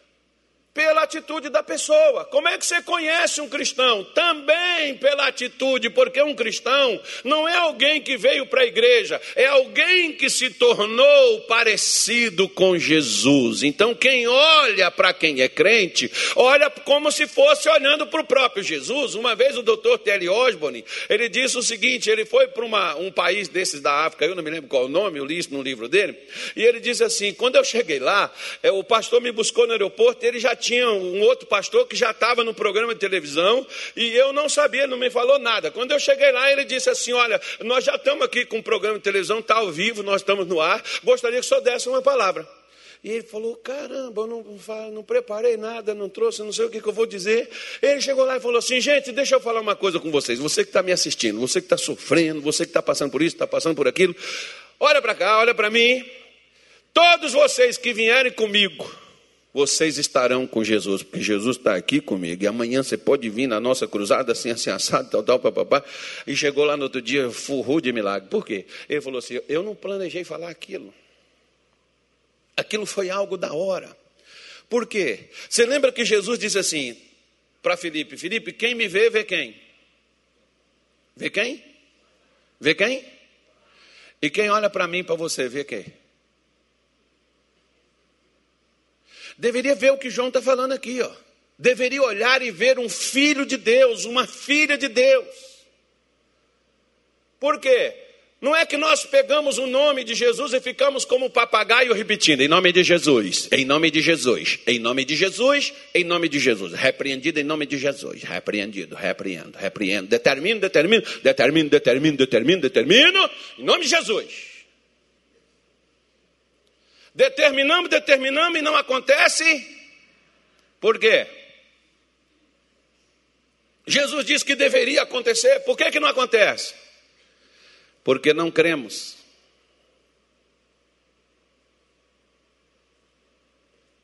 pela atitude da pessoa. Como é que você conhece um cristão? Também pela atitude, porque um cristão não é alguém que veio para a igreja, é alguém que se tornou parecido com Jesus. Então, quem olha para quem é crente, olha como se fosse olhando para o próprio Jesus. Uma vez o doutor Telly Osborne, ele disse o seguinte: ele foi para um país desses da África, eu não me lembro qual o nome, eu li isso no livro dele, e ele disse assim: quando eu cheguei lá, é, o pastor me buscou no aeroporto, ele já tinha tinha um outro pastor que já estava no programa de televisão e eu não sabia, não me falou nada. Quando eu cheguei lá, ele disse assim: Olha, nós já estamos aqui com o programa de televisão, está ao vivo, nós estamos no ar, gostaria que senhor desse uma palavra. E ele falou: Caramba, eu não, não preparei nada, não trouxe, não sei o que, que eu vou dizer. Ele chegou lá e falou assim: Gente, deixa eu falar uma coisa com vocês. Você que está me assistindo, você que está sofrendo, você que está passando por isso, está passando por aquilo, olha para cá, olha para mim. Todos vocês que vierem comigo, vocês estarão com Jesus, porque Jesus está aqui comigo. E amanhã você pode vir na nossa cruzada, assim, assim, assado, tal, tal, papapá. E chegou lá no outro dia, furrou de milagre. Por quê? Ele falou assim: Eu não planejei falar aquilo. Aquilo foi algo da hora. Por quê? Você lembra que Jesus disse assim para Felipe: Felipe, quem me vê, vê quem? Vê quem? Vê quem? E quem olha para mim, para você, vê quem? Deveria ver o que João está falando aqui, ó. Deveria olhar e ver um filho de Deus, uma filha de Deus. Por quê? Não é que nós pegamos o nome de Jesus e ficamos como papagaio repetindo, em nome de Jesus, em nome de Jesus, em nome de Jesus, em nome de Jesus, repreendido em nome de Jesus, repreendido, repreendo, repreendo, determino, determino, determino, determino, determino, determino, em nome de Jesus. Determinamos, determinamos e não acontece. Por quê? Jesus disse que deveria acontecer, por que, que não acontece? Porque não cremos.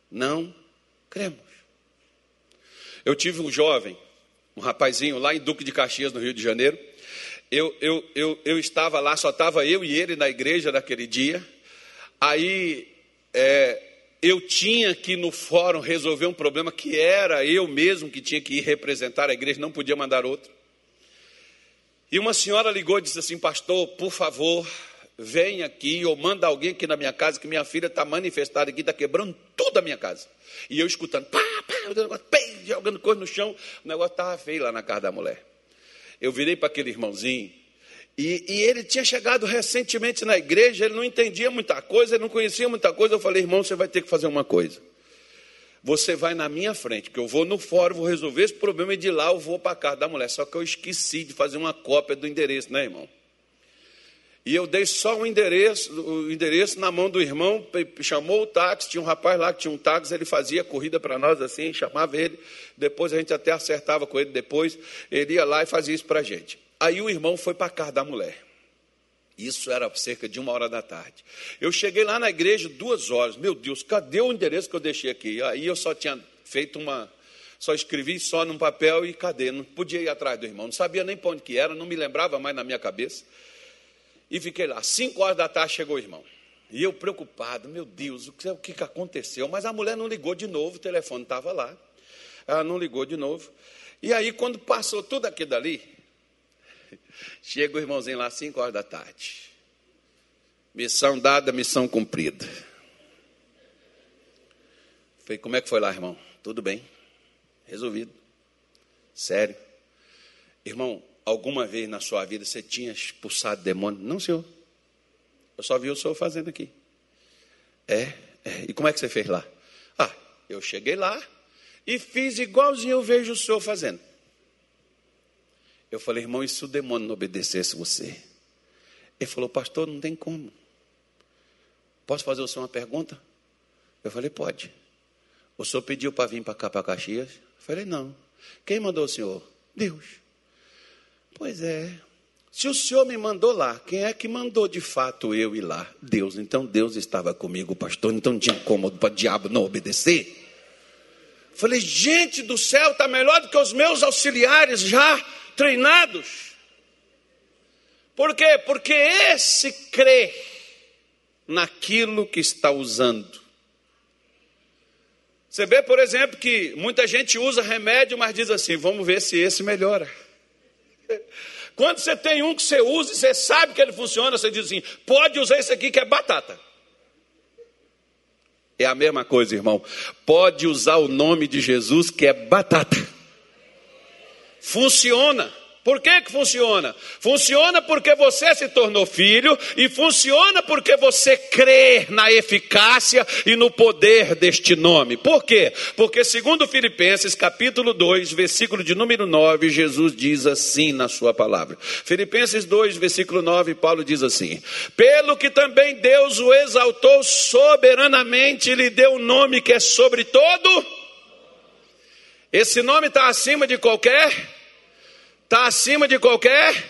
Não cremos. Eu tive um jovem, um rapazinho lá em Duque de Caxias, no Rio de Janeiro. Eu, eu, eu, eu estava lá, só estava eu e ele na igreja naquele dia. Aí é, eu tinha que no fórum resolver um problema que era eu mesmo que tinha que ir representar a igreja, não podia mandar outro. E uma senhora ligou e disse assim: Pastor, por favor, vem aqui ou manda alguém aqui na minha casa, que minha filha está manifestada aqui, está quebrando tudo a minha casa. E eu escutando, pá, pá, jogando coisa no chão, o negócio estava feio lá na casa da mulher. eu virei para aquele irmãozinho, e, e, ele tinha chegado recentemente na igreja, ele não entendia muita coisa, ele não conhecia muita coisa. Eu falei, irmão, você vai ter que fazer uma coisa. Você vai na minha frente, que eu vou no fórum, vou resolver esse problema e de lá eu vou para casa da mulher. Só que eu esqueci de fazer uma cópia do endereço, né, irmão? E eu dei só o endereço, o endereço na mão do irmão, chamou o táxi, tinha um rapaz lá que tinha um táxi, ele fazia corrida para nós assim, chamava ele, depois a gente até acertava com ele, depois ele ia lá e fazia isso para a gente. Aí o irmão foi para a casa da mulher. Isso era cerca de uma hora da tarde. Eu cheguei lá na igreja duas horas. Meu Deus, cadê o endereço que eu deixei aqui? Aí eu só tinha feito uma. Só escrevi só num papel e cadê? Não podia ir atrás do irmão. Não sabia nem para onde que era, não me lembrava mais na minha cabeça. E fiquei lá. Cinco horas da tarde chegou o irmão. E eu preocupado, meu Deus, o que, o que aconteceu? Mas a mulher não ligou de novo, o telefone estava lá. Ela não ligou de novo. E aí, quando passou tudo aquilo dali, Chega o irmãozinho lá às 5 horas da tarde. Missão dada, missão cumprida. Falei, como é que foi lá, irmão? Tudo bem? Resolvido. Sério. Irmão, alguma vez na sua vida você tinha expulsado demônio? Não, senhor. Eu só vi o senhor fazendo aqui. É, é. E como é que você fez lá? Ah, eu cheguei lá e fiz igualzinho eu vejo o senhor fazendo. Eu falei, irmão, e se o demônio não obedecesse você? Ele falou, pastor, não tem como. Posso fazer o senhor uma pergunta? Eu falei, pode. O senhor pediu para vir para cá, para Caxias? Eu falei, não. Quem mandou o senhor? Deus. Pois é. Se o senhor me mandou lá, quem é que mandou de fato eu ir lá? Deus. Então Deus estava comigo, pastor. Então não tinha como para o diabo não obedecer. Falei, gente do céu, está melhor do que os meus auxiliares já treinados. Por quê? Porque esse crê naquilo que está usando. Você vê, por exemplo, que muita gente usa remédio, mas diz assim: vamos ver se esse melhora. Quando você tem um que você usa e você sabe que ele funciona, você diz assim: pode usar esse aqui que é batata. É a mesma coisa, irmão. Pode usar o nome de Jesus que é batata. Funciona. Por que, que funciona? Funciona porque você se tornou filho e funciona porque você crê na eficácia e no poder deste nome. Por quê? Porque segundo Filipenses capítulo 2, versículo de número 9, Jesus diz assim na sua palavra. Filipenses 2, versículo 9, Paulo diz assim: "Pelo que também Deus o exaltou soberanamente e lhe deu um nome que é sobre todo esse nome está acima de qualquer está acima de qualquer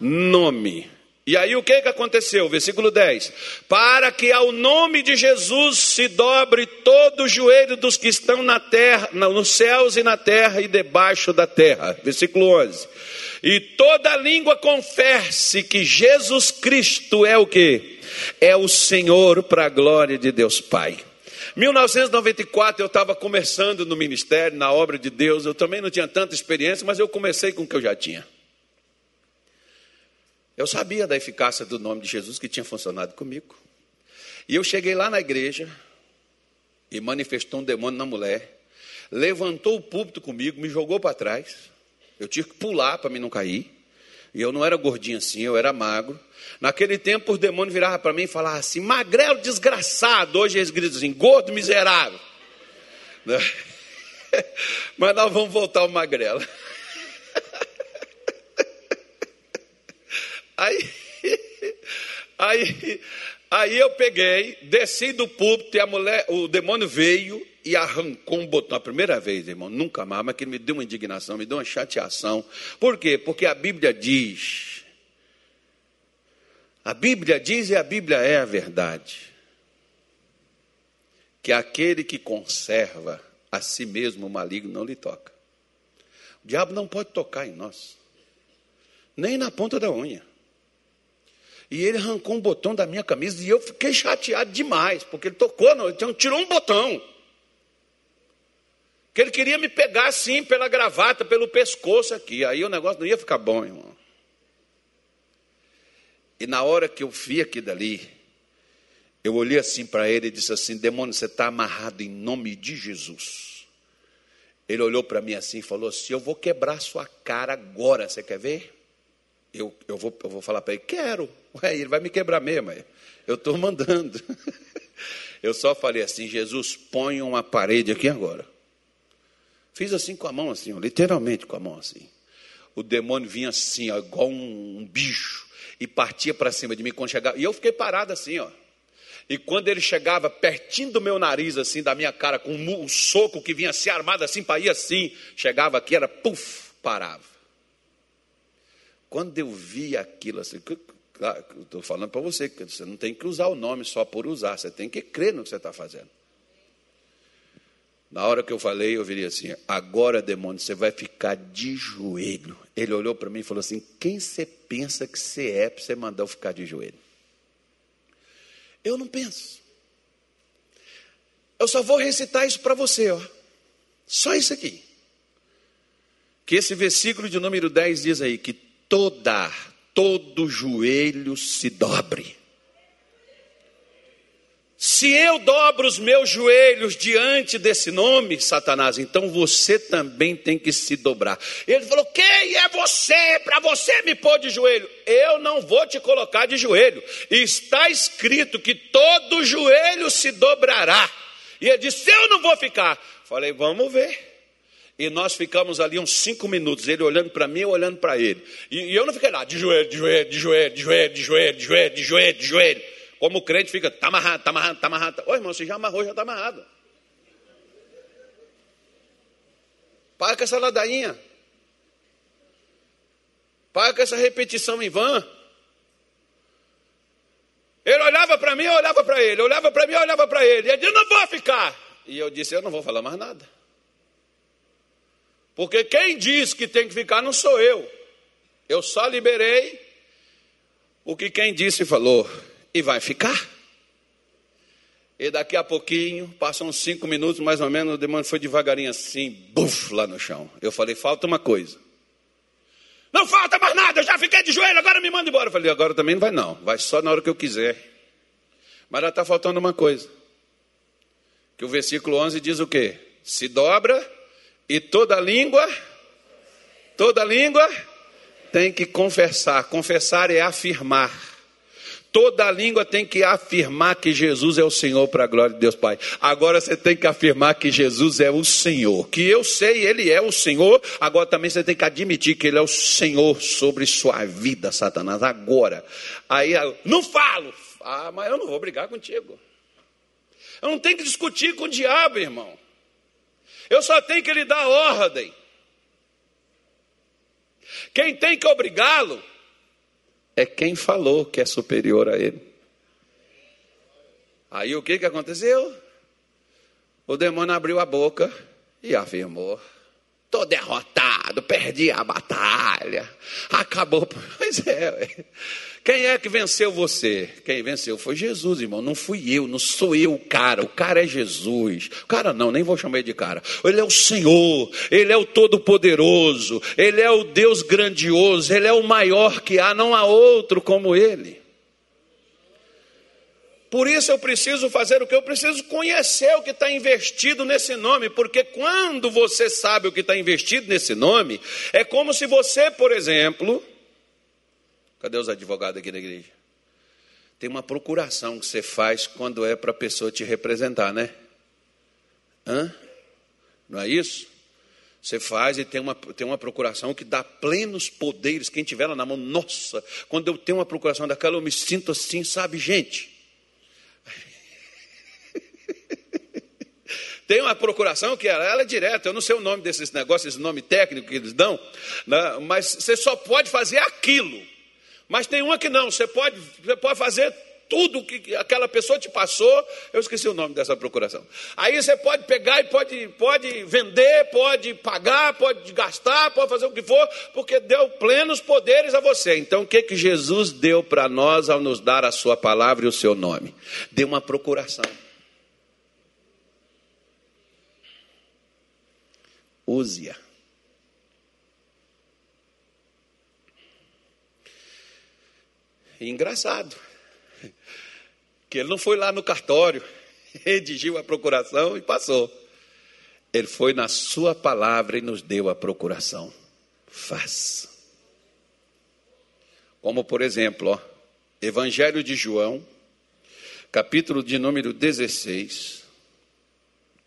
nome. E aí o que, que aconteceu? Versículo 10: Para que ao nome de Jesus se dobre todo o joelho dos que estão na terra, nos céus e na terra e debaixo da terra. Versículo 11: E toda língua confesse que Jesus Cristo é o que? É o Senhor para a glória de Deus Pai. 1994 eu estava começando no ministério, na obra de Deus. Eu também não tinha tanta experiência, mas eu comecei com o que eu já tinha. Eu sabia da eficácia do nome de Jesus que tinha funcionado comigo. E eu cheguei lá na igreja e manifestou um demônio na mulher, levantou o púlpito comigo, me jogou para trás. Eu tive que pular para mim não cair. E eu não era gordinho assim, eu era magro. Naquele tempo, os demônios viravam para mim e falavam assim: magrelo desgraçado. Hoje eles gritam assim: gordo miserável. Né? Mas nós vamos voltar ao magrelo. Aí, aí, aí eu peguei, desci do púlpito e a mulher, o demônio veio e arrancou um botão. A primeira vez, irmão, nunca mais, mas que me deu uma indignação, me deu uma chateação. Por quê? Porque a Bíblia diz a Bíblia diz e a Bíblia é a verdade. Que aquele que conserva a si mesmo o maligno não lhe toca. O diabo não pode tocar em nós, nem na ponta da unha. E ele arrancou um botão da minha camisa e eu fiquei chateado demais, porque ele tocou, não, ele tirou um botão. Que ele queria me pegar assim pela gravata, pelo pescoço aqui. Aí o negócio não ia ficar bom, irmão. E na hora que eu vi aquilo dali, eu olhei assim para ele e disse assim: demônio, você está amarrado em nome de Jesus. Ele olhou para mim assim e falou assim: Eu vou quebrar sua cara agora, você quer ver? Eu, eu, vou, eu vou falar para ele: Quero. Ué, ele vai me quebrar mesmo. Eu estou mandando. Eu só falei assim: Jesus, põe uma parede aqui agora. Fiz assim com a mão, assim, ó, literalmente com a mão assim. O demônio vinha assim, ó, igual um, um bicho, e partia para cima de mim quando chegava. E eu fiquei parado assim, ó. E quando ele chegava pertinho do meu nariz, assim, da minha cara, com um, um soco que vinha assim, armado assim, para ir assim, chegava aqui, era puf, parava. Quando eu vi aquilo assim, estou falando para você, que você não tem que usar o nome só por usar, você tem que crer no que você está fazendo. Na hora que eu falei, eu virei assim: agora, demônio, você vai ficar de joelho. Ele olhou para mim e falou assim: quem você pensa que você é para você mandar eu ficar de joelho? Eu não penso. Eu só vou recitar isso para você, ó. Só isso aqui. Que esse versículo de número 10 diz aí que toda, todo joelho se dobre. Se eu dobro os meus joelhos diante desse nome, Satanás, então você também tem que se dobrar. Ele falou: Quem é você para você me pôr de joelho? Eu não vou te colocar de joelho. Está escrito que todo joelho se dobrará. E ele disse: Eu não vou ficar. Falei: Vamos ver. E nós ficamos ali uns cinco minutos, ele olhando para mim, eu olhando para ele. E, eu não fiquei lá, de joelho, de joelho, de joelho, de joelho, de joelho, de joelho, de joelho, de joelho. Como o crente fica, está amarrado, está amarrado, está amarrado. Ô irmão, você já amarrou, já está amarrado. Para com essa ladainha. Para com essa repetição em vão. Ele olhava para mim, eu olhava para ele. Olhava para mim, eu olhava para ele. E ele disse, não vou ficar. E eu disse, eu não vou falar mais nada. Porque quem diz que tem que ficar não sou eu. Eu só liberei o que quem disse falou. E vai ficar. E daqui a pouquinho, passam uns cinco minutos mais ou menos, o demônio foi devagarinho assim, buf, lá no chão. Eu falei, falta uma coisa. Não falta mais nada, eu já fiquei de joelho, agora me manda embora. Eu falei, agora também não vai não, vai só na hora que eu quiser. Mas já está faltando uma coisa. Que o versículo 11 diz o quê? Se dobra e toda língua, toda língua tem que confessar. Confessar é afirmar. Toda língua tem que afirmar que Jesus é o Senhor para a glória de Deus Pai. Agora você tem que afirmar que Jesus é o Senhor. Que eu sei, Ele é o Senhor. Agora também você tem que admitir que Ele é o Senhor sobre sua vida, Satanás. Agora. Aí, não falo. Ah, mas eu não vou brigar contigo. Eu não tenho que discutir com o diabo, irmão. Eu só tenho que lhe dar ordem. Quem tem que obrigá-lo é quem falou que é superior a ele. Aí o que, que aconteceu? O demônio abriu a boca e afirmou: Estou derrotado, perdi a batalha, acabou. Pois é, quem é que venceu você? Quem venceu foi Jesus, irmão. Não fui eu, não sou eu o cara. O cara é Jesus. O cara não, nem vou chamar ele de cara. Ele é o Senhor, ele é o Todo-Poderoso, ele é o Deus grandioso, ele é o maior que há, não há outro como ele. Por isso eu preciso fazer o que eu preciso conhecer o que está investido nesse nome, porque quando você sabe o que está investido nesse nome, é como se você, por exemplo, Cadê os advogados aqui da igreja? Tem uma procuração que você faz quando é para a pessoa te representar, né? Hã? Não é isso? Você faz e tem uma, tem uma procuração que dá plenos poderes. Quem tiver lá na mão, nossa, quando eu tenho uma procuração daquela, eu me sinto assim, sabe, gente? Tem uma procuração que ela, ela é direta, eu não sei o nome desses negócios, esse nome técnico que eles dão, né? mas você só pode fazer aquilo. Mas tem uma que não, você pode, você pode fazer tudo que aquela pessoa te passou, eu esqueci o nome dessa procuração. Aí você pode pegar e pode, pode vender, pode pagar, pode gastar, pode fazer o que for, porque deu plenos poderes a você. Então o que, que Jesus deu para nós ao nos dar a sua palavra e o seu nome? Deu uma procuração. Use-a. Engraçado, que ele não foi lá no cartório, redigiu a procuração e passou. Ele foi na Sua palavra e nos deu a procuração. Faça. Como, por exemplo, ó, Evangelho de João, capítulo de número 16,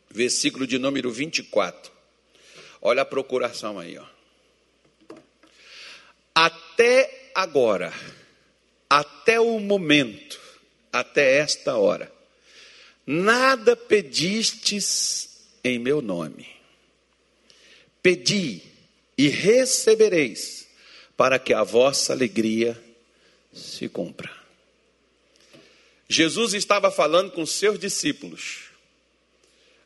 versículo de número 24. Olha a procuração aí, ó. Até agora, até o momento, até esta hora, nada pedistes em meu nome. Pedi e recebereis, para que a vossa alegria se cumpra. Jesus estava falando com seus discípulos,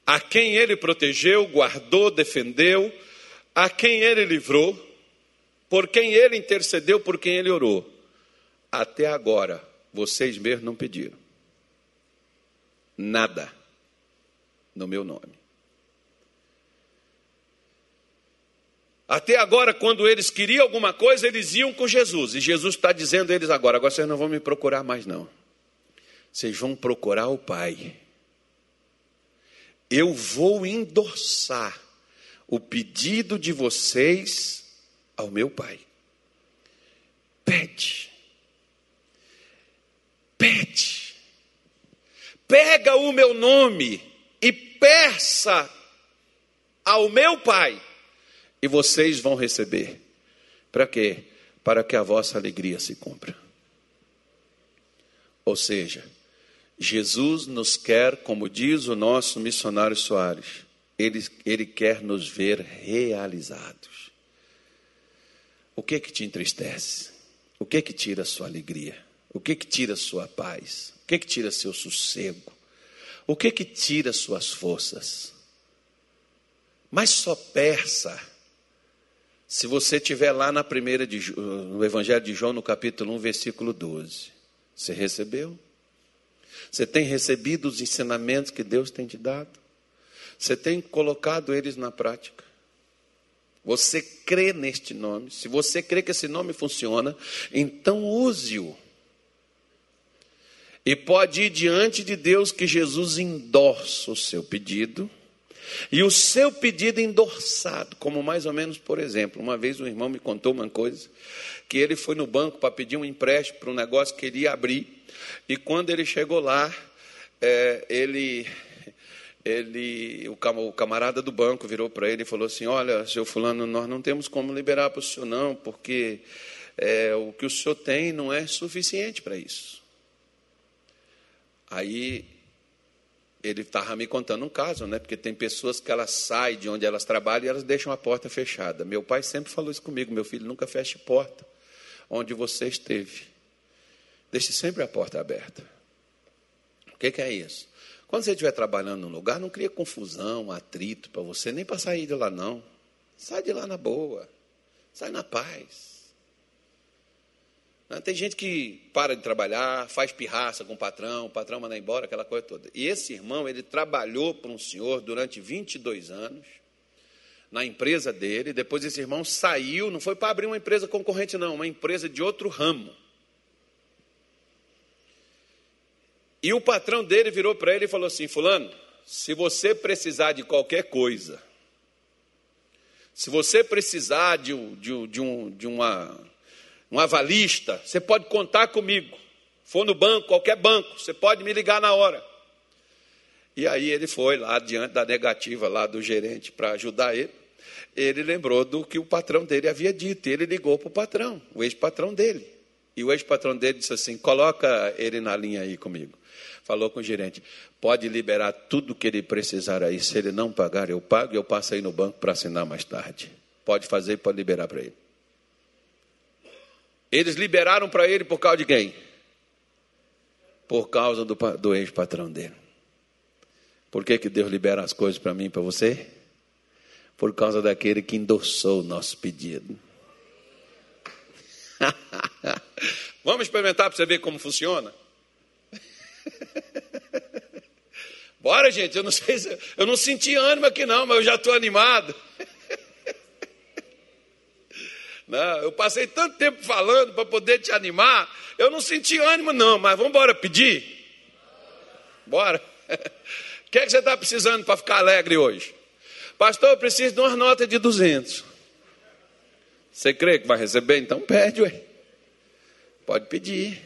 a quem ele protegeu, guardou, defendeu, a quem ele livrou, por quem ele intercedeu, por quem ele orou. Até agora, vocês mesmos não pediram nada no meu nome. Até agora, quando eles queriam alguma coisa, eles iam com Jesus. E Jesus está dizendo a eles agora: agora vocês não vão me procurar mais, não. Vocês vão procurar o Pai. Eu vou endossar o pedido de vocês ao meu Pai. Pede. Pede. Pega o meu nome e peça ao meu Pai e vocês vão receber. Para quê? Para que a vossa alegria se cumpra. Ou seja, Jesus nos quer, como diz o nosso missionário Soares, ele, ele quer nos ver realizados. O que que te entristece? O que que tira a sua alegria? O que que tira sua paz? O que que tira seu sossego? O que que tira suas forças? Mas só peça se você estiver lá na primeira de, no Evangelho de João, no capítulo 1, versículo 12, você recebeu? Você tem recebido os ensinamentos que Deus tem te dado? Você tem colocado eles na prática? Você crê neste nome? Se você crê que esse nome funciona, então use-o. E pode ir diante de Deus que Jesus endorça o seu pedido e o seu pedido endossado, como mais ou menos, por exemplo, uma vez um irmão me contou uma coisa, que ele foi no banco para pedir um empréstimo para um negócio que ele ia abrir, e quando ele chegou lá, é, ele, ele, o camarada do banco virou para ele e falou assim: Olha, seu fulano, nós não temos como liberar para o senhor, não, porque é, o que o senhor tem não é suficiente para isso. Aí ele estava me contando um caso, né? Porque tem pessoas que elas saem de onde elas trabalham e elas deixam a porta fechada. Meu pai sempre falou isso comigo: meu filho, nunca feche porta onde você esteve. Deixe sempre a porta aberta. O que, que é isso? Quando você estiver trabalhando num lugar, não cria confusão, atrito para você, nem para sair de lá, não. Sai de lá na boa. Sai na paz. Né? Tem gente que para de trabalhar, faz pirraça com o patrão, o patrão manda embora, aquela coisa toda. E esse irmão, ele trabalhou para um senhor durante 22 anos, na empresa dele. Depois esse irmão saiu, não foi para abrir uma empresa concorrente, não, uma empresa de outro ramo. E o patrão dele virou para ele e falou assim: Fulano, se você precisar de qualquer coisa, se você precisar de, de, de, um, de uma um avalista, você pode contar comigo. For no banco, qualquer banco, você pode me ligar na hora. E aí ele foi lá diante da negativa lá do gerente para ajudar ele. Ele lembrou do que o patrão dele havia dito. E ele ligou para o patrão, o ex-patrão dele. E o ex-patrão dele disse assim: coloca ele na linha aí comigo. Falou com o gerente: pode liberar tudo que ele precisar aí. Se ele não pagar, eu pago e eu passo aí no banco para assinar mais tarde. Pode fazer, pode liberar para ele. Eles liberaram para ele por causa de quem? Por causa do, do ex-patrão dele. Por que, que Deus libera as coisas para mim e para você? Por causa daquele que endossou o nosso pedido. Vamos experimentar para você ver como funciona? Bora, gente. Eu não sei se, eu não senti ânimo aqui não, mas eu já estou animado. Não, eu passei tanto tempo falando para poder te animar, eu não senti ânimo, não, mas vamos embora pedir? Bora. O que, é que você está precisando para ficar alegre hoje? Pastor, eu preciso de uma nota de 200. Você crê que vai receber? Então pede, ué. Pode pedir.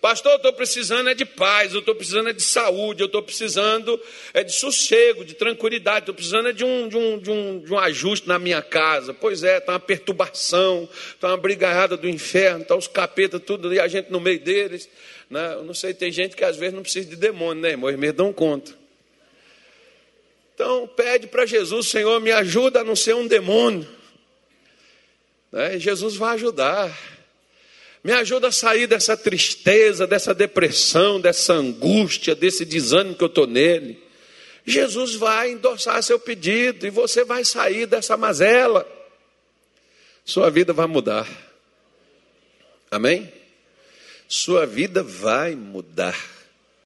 Pastor, eu estou precisando é de paz, eu estou precisando é de saúde, eu estou precisando é de sossego, de tranquilidade, estou precisando é de um, de, um, de, um, de um ajuste na minha casa. Pois é, está uma perturbação, está uma brigaiada do inferno, está os capetas, tudo, e a gente no meio deles. Né? Eu não sei, tem gente que às vezes não precisa de demônio, né, irmão? Eles dão conta. Então, pede para Jesus, Senhor, me ajuda a não ser um demônio. Né? Jesus vai ajudar. Me ajuda a sair dessa tristeza, dessa depressão, dessa angústia, desse desânimo que eu estou nele. Jesus vai endossar seu pedido e você vai sair dessa mazela. Sua vida vai mudar. Amém? Sua vida vai mudar.